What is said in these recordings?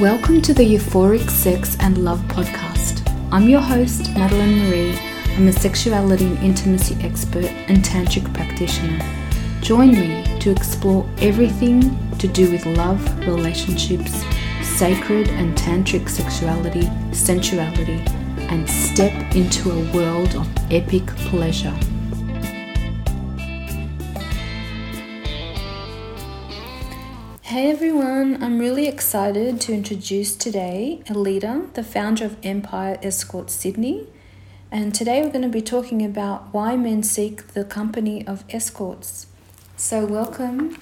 Welcome to the Euphoric Sex and Love podcast. I'm your host, Madeline Marie. I'm a sexuality and intimacy expert and tantric practitioner. Join me to explore everything to do with love, relationships, sacred and tantric sexuality, sensuality, and step into a world of epic pleasure. Hey everyone, I'm really excited to introduce today Alida, the founder of Empire Escort Sydney. And today we're going to be talking about why men seek the company of escorts. So, welcome,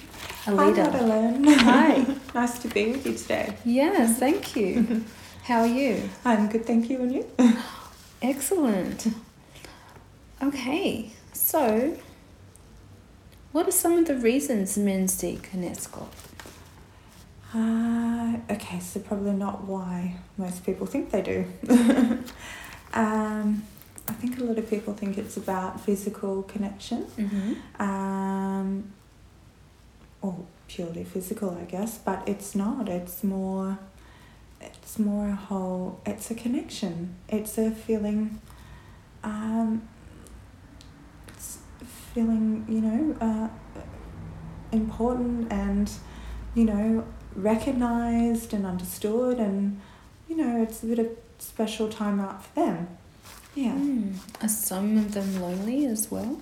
Alida. Hi, Madeline. Hi. nice to be with you today. Yes, thank you. How are you? I'm good, thank you. And you? Excellent. Okay, so what are some of the reasons men seek an escort? Uh, okay, so probably not why most people think they do. um, I think a lot of people think it's about physical connection, Mm-hmm. um, or purely physical, I guess. But it's not. It's more. It's more a whole. It's a connection. It's a feeling. Um, it's feeling, you know, uh, important and, you know, recognized and understood, and you know, it's a bit of special time out for them. Yeah. Mm. Are some of them lonely as well?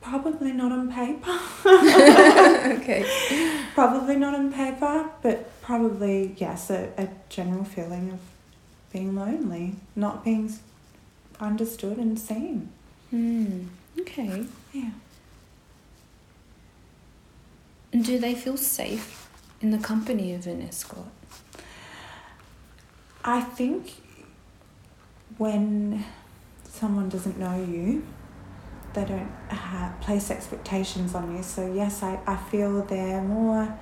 Probably not on paper. okay. probably not on paper, but probably, yes, a, a general feeling of being lonely, not being understood and seen. Mm. Okay. Yeah. And do they feel safe in the company of an escort? I think when someone doesn't know you, they don't uh, place expectations on you. So, yes, I, I feel they're more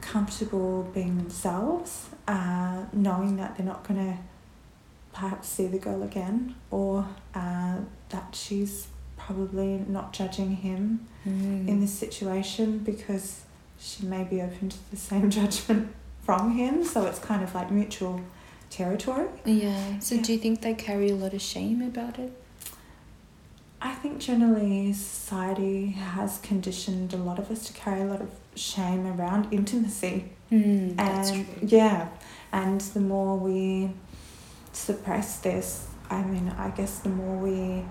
comfortable being themselves, uh, knowing that they're not going to perhaps see the girl again or uh, that she's probably not judging him Mm. in this situation because she may be open to the same judgment from him. So it's kind of like mutual territory. Yeah. So Yeah. do you think they carry a lot of shame about it? I think generally society has conditioned a lot of us to carry a lot of shame around intimacy. Mm, and yeah, and the more we suppress this, I mean, I guess the more we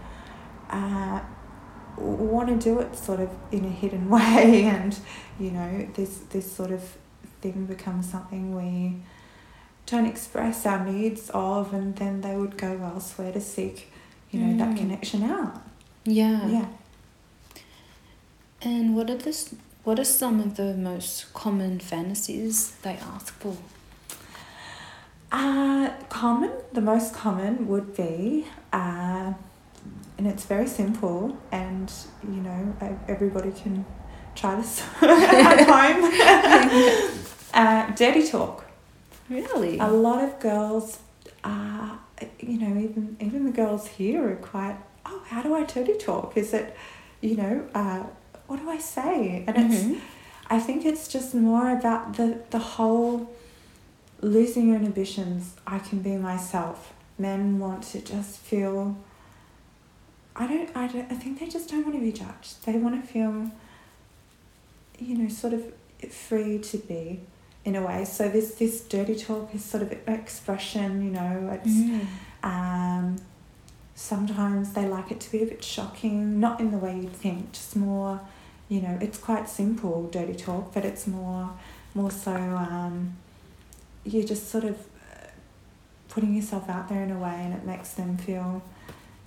want to do it sort of in a hidden way, and you know, this this sort of thing becomes something we don't express our needs of, and then they would go elsewhere to seek, you know, that Mm. connection out. Yeah. Yeah. And what are this? What are some of the most common fantasies they ask for? Uh, common, the most common would be, uh, and it's very simple, and you know, everybody can try this at home. uh, dirty talk. Really? A lot of girls, are you know, even even the girls here are quite. Oh, how do I dirty talk? Is it, you know, uh, what do I say? And it's. Mhm. I think it's just more about the, the whole losing your inhibitions. I can be myself. Men want to just feel. I don't, I don't. I think they just don't want to be judged. They want to feel. You know, sort of free to be, in a way. So this this dirty talk is sort of expression. You know, it's. Mm. Um, sometimes they like it to be a bit shocking, not in the way you'd think, just more, you know, it's quite simple, dirty talk, but it's more, more so, um, you're just sort of uh, putting yourself out there in a way and it makes them feel,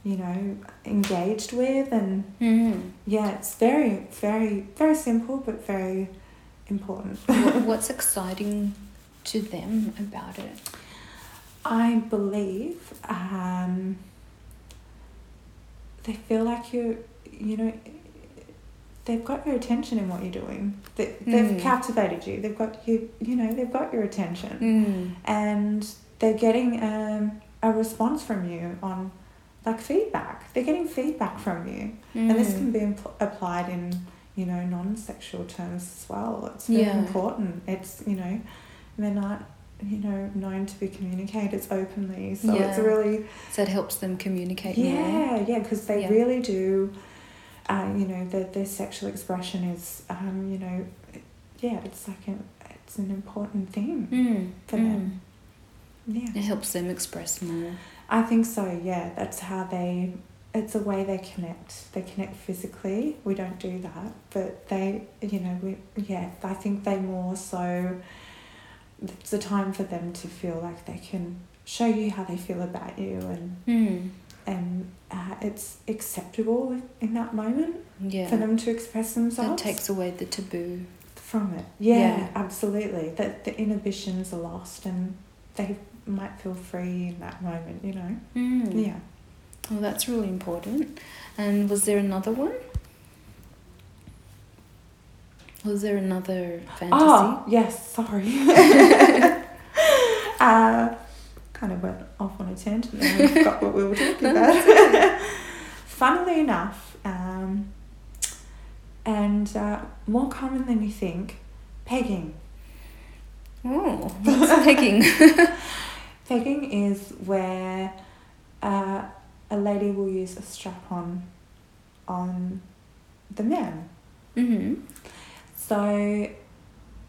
you know, engaged with and Mm. yeah, it's very, very, very simple but very important. what's exciting to them about it? I believe um, they feel like you're, you know, they've got your attention in what you're doing. They, they've Mm. captivated you. They've got you, you know, they've got your attention, Mm. and they're getting um, a response from you on, like feedback. They're getting feedback from you, and this Mm. can be impl- applied in, you know, non-sexual terms as well. It's really Yeah. important. It's you know, they're not you know known to be communicators openly, so it's really So it helps them communicate more. yeah, yeah, because they Yeah. really do. Uh, you know, their their sexual expression is, um, you know, yeah, it's like an it's an important thing Mm. for mm. them. Yeah, It helps them express more. I think so. Yeah, that's how they. It's a way they connect. They connect physically. We don't do that, but they, you know, we. Yeah, I think they more so. It's a time for them to feel like they can show you how they feel about you, and Mm. and uh, it's acceptable in that moment Yeah. for them to express themselves. That takes away the taboo. from it. Yeah, Yeah. absolutely. That the inhibitions are lost, and they might feel free in that moment. You know. Mm. Yeah. Well, that's really important. And was there another one? Was there another fantasy? Oh, yes, sorry. uh, kind of went off on a tangent and forgot what we were talking about. Funnily enough, um, and uh, more common than you think, pegging. Oh, what's pegging? Pegging is where uh, a lady will use a strap on on the man. mm-hmm. So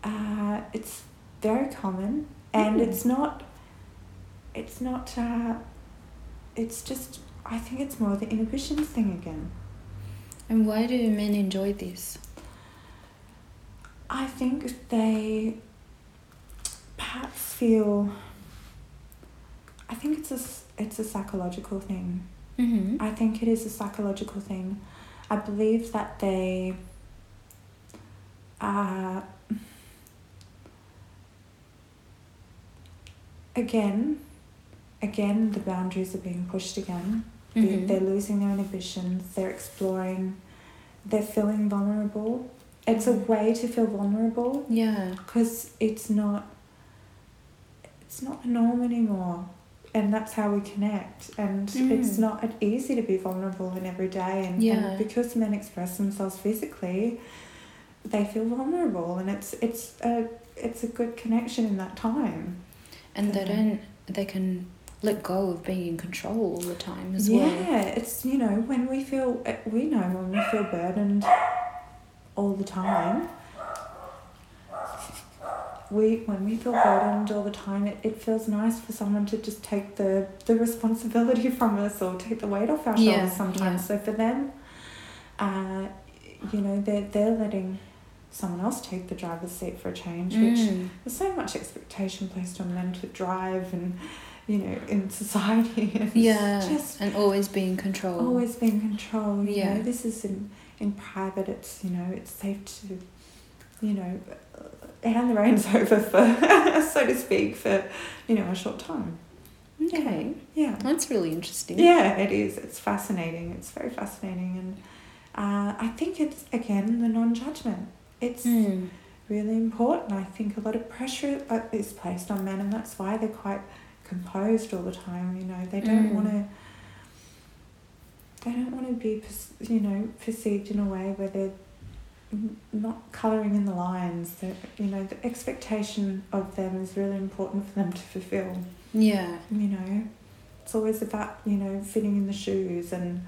uh, it's very common, and Mm. it's not. It's not. Uh, it's just. I think it's more the inhibitions thing again. And why do men enjoy this? I think they perhaps feel. I think it's a it's a psychological thing. Mm-hmm. I think it is a psychological thing. I believe that they uh, again again the boundaries are being pushed again. They- Mhm. They're losing their inhibitions, they're exploring, they're feeling vulnerable. It's a way to feel vulnerable Yeah. because it's not it's not the norm anymore and that's how we connect and it's Mm. not easy to be vulnerable in every day and, Yeah. and because men express themselves physically they feel vulnerable and it's it's a it's a good connection in that time And they don't, they can let go of being in control all the time as yeah well. Yeah, it's you know when we feel we know when we feel burdened all the time we when we feel burdened all the time it, it feels nice for someone to just take the the responsibility from us or take the weight off our Yeah, shoulders sometimes yeah. so for them uh, you know they're, they're letting someone else take the driver's seat for a change which Mm. there's so much expectation placed on men to drive and you know in society it's Yeah. just and always be in control. always be in control you Yeah. know this is in in private it's you know it's safe to you know hand the reins over for so to speak for you know a short time Okay. yeah That's really interesting. yeah it is it's fascinating it's very fascinating and uh, i think it's again the non-judgment it's Mm. really important. I think a lot of pressure uh, is placed on men, and that's why they're quite composed all the time. You know, they don't Mm. want to. They don't want to be, you know, perceived in a way where they're not colouring in the lines. That you know, the expectation of them is really important for them to fulfil. Yeah. You know, it's always about you know fitting in the shoes, and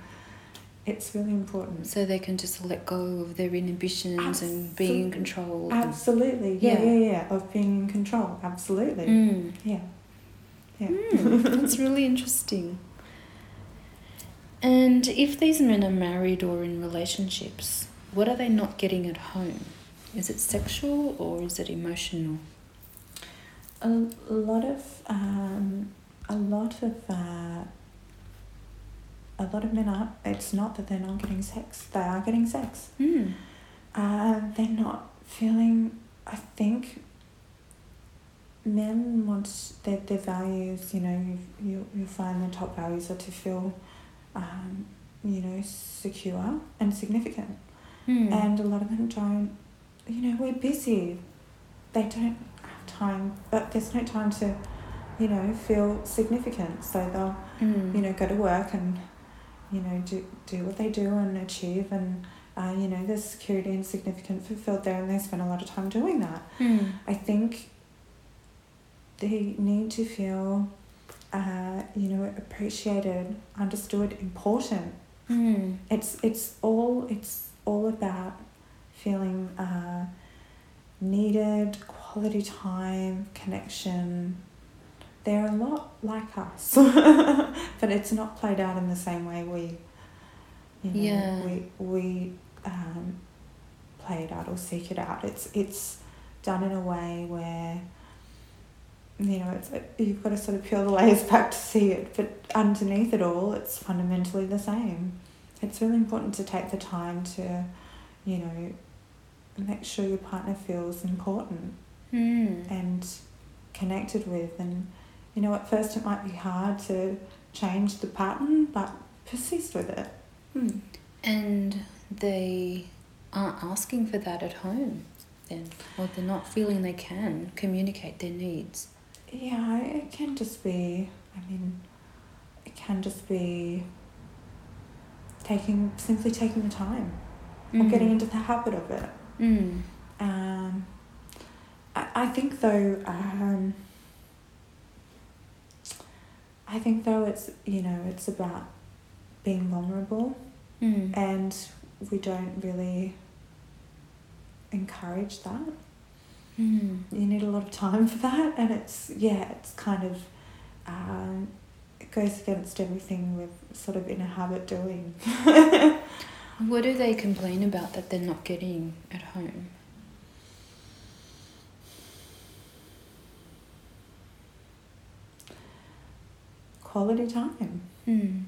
it's really important. So they can just let go of their inhibitions and being in control. Absolutely, yeah, Yeah. yeah, yeah, of being in control. Absolutely, Mm. yeah, yeah. Mm, that's really interesting. And if these men are married or in relationships, what are they not getting at home? Is it sexual or is it emotional? A, lot of um, a lot of uh, a lot of men are. It's not that they're not getting sex; they are getting sex. Mm. Uh, they're not feeling. I think men want their their values. You know, you you you find the top values are to feel, um, you know, secure and significant. Mm. And a lot of them don't, you know, we're busy. They don't have time, but there's no time to, you know, feel significant. So they'll, Mm. you know, go to work and, you know, do, do what they do and achieve and uh, you know, there's security and significance fulfilled there, and they spend a lot of time doing that. Mm. I think they need to feel, uh, you know, appreciated, understood, important. Mm. It's it's all it's all about feeling uh, needed, quality time, connection. They're a lot like us, but it's not played out in the same way we, you know, Yeah. we we um, play it out or seek it out. It's it's done in a way where you know it's you've got to sort of peel the layers back to see it, but underneath it all, it's fundamentally the same. It's really important to take the time to, you know, make sure your partner feels important Mm. and connected with and you know at first it might be hard to change the pattern but persist with it Hmm. And they aren't asking for that at home then, or they're not feeling they can communicate their needs. yeah it can just be i mean it can just be taking simply taking the time or Mm. getting into the habit of it Mm. um, I, I think though um, I think though it's you know it's about being vulnerable Mm. and we don't really encourage that Mm. you need a lot of time for that and it's yeah it's kind of um, it goes against everything we're sort of in a habit doing What do they complain about that they're not getting at home? quality time Mm.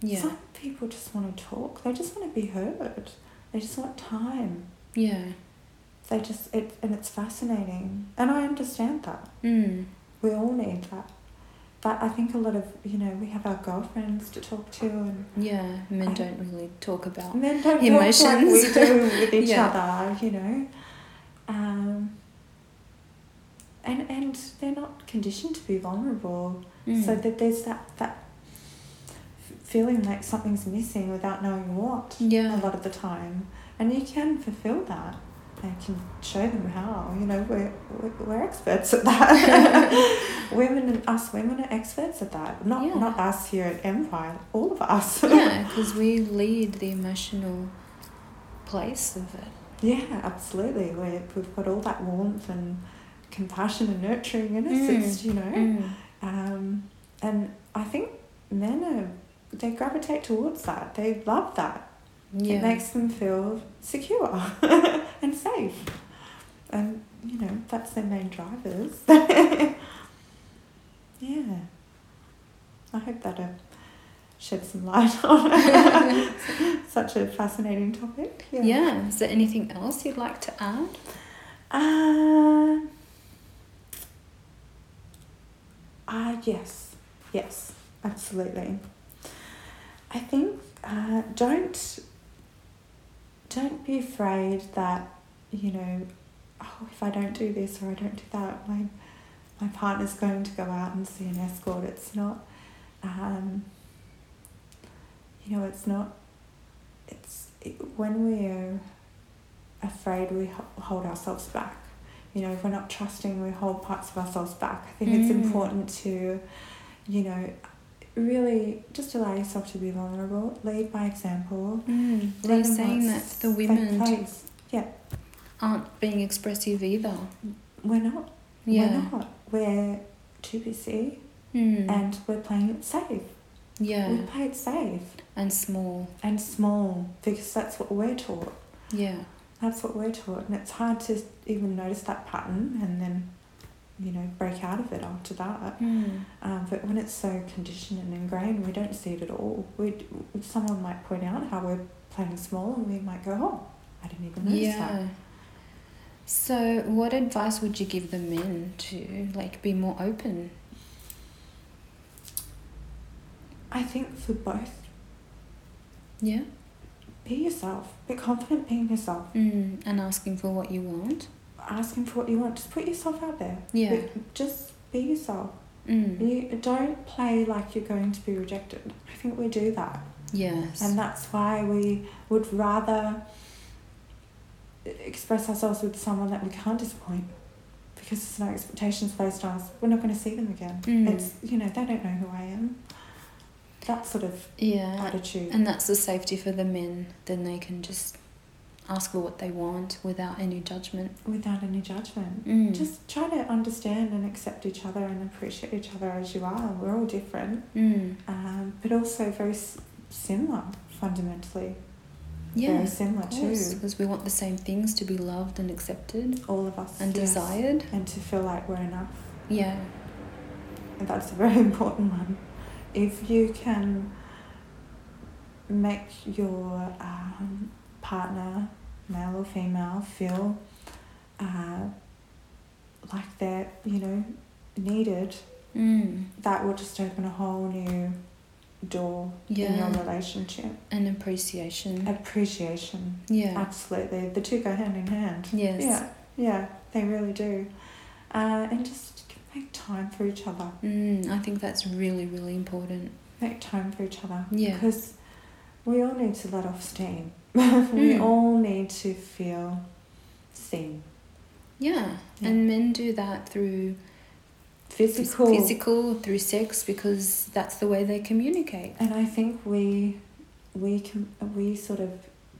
Yeah. some people just want to talk they just want to be heard they just want time Yeah. they just it and it's fascinating and i understand that Mm. we all need that but i think a lot of you know we have our girlfriends to talk to and Yeah. Men I- don't really talk about. men don't Emotions. talk like we do with each Yeah. other you know um, and and they're not conditioned to be vulnerable Mm. so that there's that that feeling like something's missing without knowing what Yeah. a lot of the time and you can fulfill that I can show them how you know we're we're, we're experts at that women and us women are experts at that not Yeah. not us here at Empire all of us yeah, because we lead the emotional place of it. yeah absolutely we we've got all that warmth and compassion and nurturing in us Mm. it's you know Mm. um, and I think men are they gravitate towards that they love that Yeah. It makes them feel secure and safe. And, you know, that's their main drivers. yeah. I hope that uh, shed some light on such a fascinating topic. yeah. Is there anything else you'd like to add? Uh, uh, yes. Yes, absolutely. I think uh, don't don't be afraid that you know oh if I don't do this or I don't do that my my partner's going to go out and see an escort. It's not um, you know it's not it's it, when we're afraid we ho- hold ourselves back you know if we're not trusting we hold parts of ourselves back i think it's Mm. important to you know really just allow yourself to be vulnerable lead by example Mm, they're saying that the women yeah aren't being expressive either. we're not Yeah. we're not we're too busy Mm. and we're playing it safe yeah. we play it safe And small. and small because that's what we're taught Yeah. That's what we're taught, and it's hard to even notice that pattern and then, you know, break out of it after that. Mm. Um, but when it's so conditioned and ingrained, we don't see it at all. We someone might point out how we're playing small, and we might go, "Oh, I didn't even notice Yeah. that." So, what advice would you give the men to like be more open? I think for both, Yeah. be yourself. Be confident being yourself. Mm. And asking for what you want. Asking for what you want. Just put yourself out there. Yeah. Just be yourself. Mm. You don't play like you're going to be rejected. I think we do that. Yes. And that's why we would rather express ourselves with someone that we can't disappoint because there's no expectations placed on us. We're not going to see them again. Mm. It's, you know, they don't know who I am. That sort of yeah. attitude. And that's the safety for the men. Then they can just ask for what they want without any judgment. without any judgment. Mm. Just try to understand and accept each other and appreciate each other as you are. We're all different, Mm. um, but also very s- similar fundamentally. Yeah. very similar too. Because we want the same things to be loved and accepted All of us. and yes. desired. And to feel like we're enough. Yeah. And that's a very important one. If you can make your um, partner, male or female, feel uh, like they're, you know, needed, Mm. that will just open a whole new door in your relationship. And appreciation. Appreciation. Yeah. Absolutely. The two go hand in hand. Yes. Yeah, yeah, they really do. Uh, and just make time for each other. Mm, I think that's really, really important. Make time for each other. Yeah. Because we all need to let off steam. we Mm. all need to feel seen. Yeah. Yeah. And men do that through Physical. physical, through sex, because that's the way they communicate. And I think we we can we sort of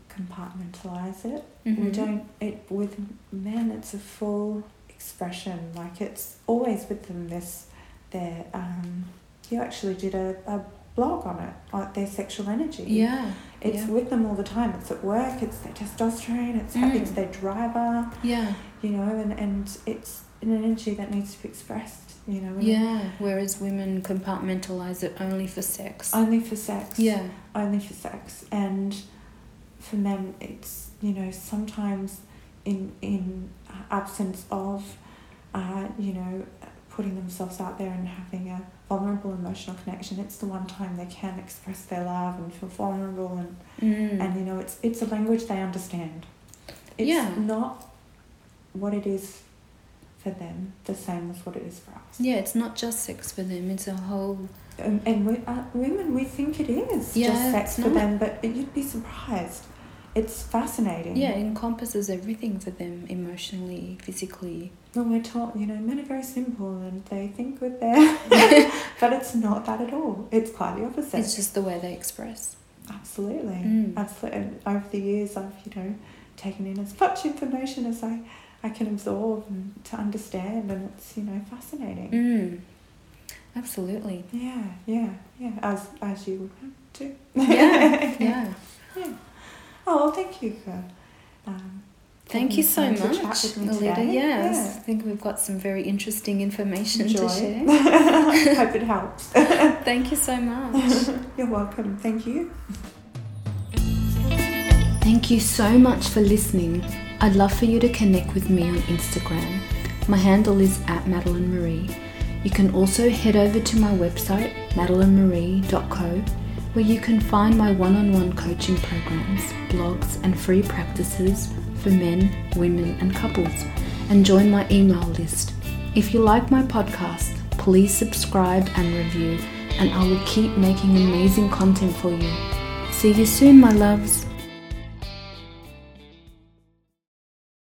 compartmentalize it. We Mhm. don't it with men it's a full expression. Like it's always with them this their um you actually did a, a blog on it, like their sexual energy. Yeah. It's yeah. with them all the time. It's at work, it's their testosterone, it's Mm. it's their driver, Yeah. you know, and, and it's an energy that needs to be expressed, you know. Yeah. Whereas women compartmentalize it only for sex. Only for sex. yeah. only for sex and for men it's you know sometimes in in absence of uh, you know putting themselves out there and having a vulnerable emotional connection it's the one time they can express their love and feel vulnerable and Mm. and you know it's it's a language they understand it's Yeah. not what it is for them the same as what it is for us yeah, it's not just sex for them. It's a whole. and, and we, uh, women, we think it is Yeah, just sex for them, but you'd be surprised. It's fascinating. Yeah, it encompasses everything for them emotionally, physically. When we're taught, you know, men are very simple and they think with their. but it's not that at all. It's quite the opposite. It's just the way they express. Absolutely. Mm. Absolutely. And over the years, I've, you know, taken in as much information as I, I can absorb and to understand, and it's, you know, fascinating. Mm. Absolutely. Yeah, yeah, yeah. As, as you would have too. Yeah, yeah. Oh, thank you for. Um, Thank you so much, chat with me Alida. today. Yes, Yeah. I think we've got some very interesting information Enjoy. to share. Hope it helps. Thank you so much. You're welcome. Thank you. Thank you so much for listening. I'd love for you to connect with me on Instagram. My handle is at Madeline Marie. You can also head over to my website, madelinemarie.co, where you can find my one on one coaching programs, blogs, and free practices for men, women, and couples, and join my email list. If you like my podcast, please subscribe and review, and I will keep making amazing content for you. See you soon, my loves.